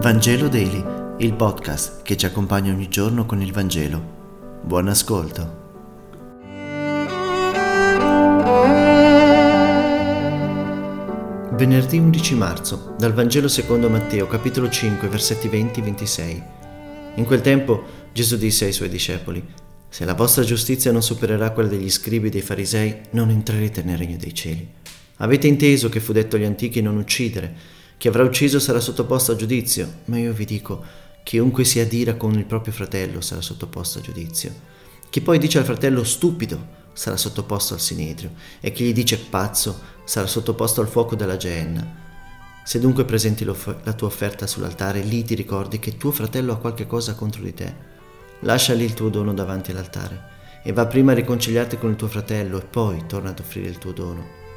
Vangelo Daily, il podcast che ci accompagna ogni giorno con il Vangelo. Buon ascolto. Venerdì 11 marzo, dal Vangelo secondo Matteo, capitolo 5, versetti 20-26. In quel tempo Gesù disse ai suoi discepoli, Se la vostra giustizia non supererà quella degli scribi e dei farisei, non entrerete nel regno dei cieli. Avete inteso che fu detto agli antichi non uccidere, chi avrà ucciso sarà sottoposto a giudizio, ma io vi dico, chiunque si adira con il proprio fratello sarà sottoposto a giudizio. Chi poi dice al fratello stupido sarà sottoposto al sinedrio, e chi gli dice pazzo sarà sottoposto al fuoco della genna. Se dunque presenti la tua offerta sull'altare, lì ti ricordi che tuo fratello ha qualche cosa contro di te. Lascia lì il tuo dono davanti all'altare e va prima a riconciliarti con il tuo fratello e poi torna ad offrire il tuo dono.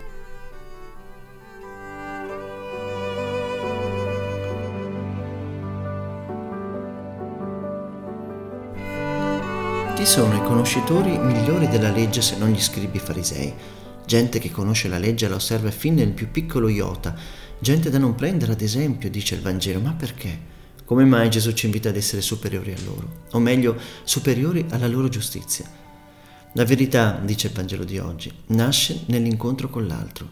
Chi sono i conoscitori migliori della legge se non gli scribi farisei? Gente che conosce la legge e la osserva fin nel più piccolo iota, gente da non prendere ad esempio, dice il Vangelo, ma perché? Come mai Gesù ci invita ad essere superiori a loro? O meglio, superiori alla loro giustizia? La verità, dice il Vangelo di oggi, nasce nell'incontro con l'altro.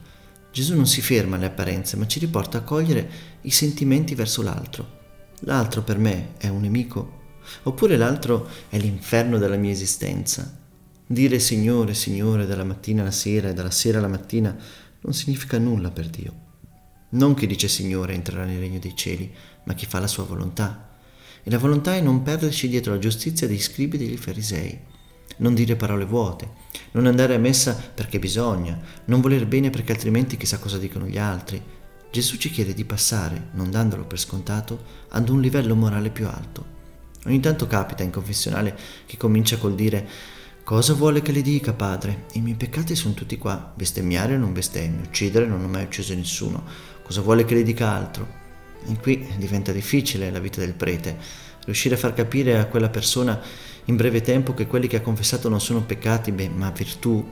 Gesù non si ferma alle apparenze, ma ci riporta a cogliere i sentimenti verso l'altro. L'altro per me è un nemico Oppure l'altro è l'inferno della mia esistenza. Dire Signore, Signore dalla mattina alla sera e dalla sera alla mattina non significa nulla per Dio. Non chi dice Signore entrerà nel regno dei cieli, ma chi fa la sua volontà. E la volontà è non perderci dietro la giustizia dei scribi e degli farisei, non dire parole vuote, non andare a messa perché bisogna, non voler bene perché altrimenti chissà cosa dicono gli altri. Gesù ci chiede di passare, non dandolo per scontato, ad un livello morale più alto. Ogni tanto capita in confessionale che comincia col dire Cosa vuole che le dica, padre? I miei peccati sono tutti qua. Bestemmiare non bestemmio, uccidere non ho mai ucciso nessuno. Cosa vuole che le dica altro? E qui diventa difficile la vita del prete, riuscire a far capire a quella persona in breve tempo che quelli che ha confessato non sono peccati, beh, ma virtù,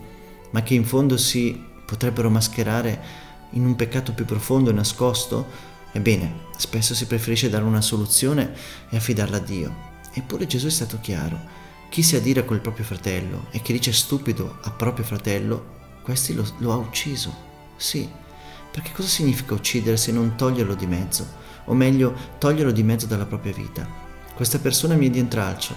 ma che in fondo si potrebbero mascherare in un peccato più profondo e nascosto Ebbene, spesso si preferisce dare una soluzione e affidarla a Dio. Eppure Gesù è stato chiaro. Chi si adira col proprio fratello e chi dice stupido a proprio fratello, questi lo, lo ha ucciso. Sì, perché cosa significa uccidere se non toglierlo di mezzo? O meglio, toglierlo di mezzo dalla propria vita. Questa persona mi è di intralcio,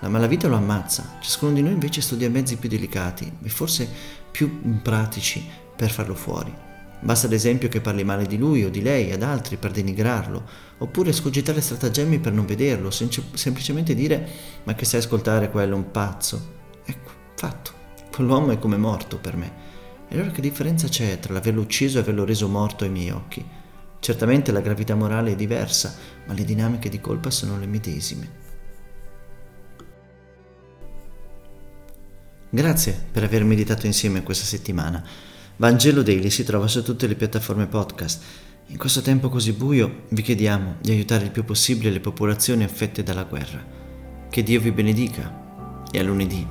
la malavita lo ammazza, ciascuno di noi invece studia mezzi più delicati e forse più pratici per farlo fuori. Basta ad esempio che parli male di lui o di lei ad altri per denigrarlo, oppure scogitare stratagemmi per non vederlo, sem- semplicemente dire ma che sai ascoltare quello, un pazzo. Ecco, fatto. Quell'uomo è come morto per me. E allora che differenza c'è tra l'averlo ucciso e averlo reso morto ai miei occhi? Certamente la gravità morale è diversa, ma le dinamiche di colpa sono le medesime. Grazie per aver meditato insieme questa settimana. Vangelo Daily si trova su tutte le piattaforme podcast. In questo tempo così buio vi chiediamo di aiutare il più possibile le popolazioni affette dalla guerra. Che Dio vi benedica e a lunedì.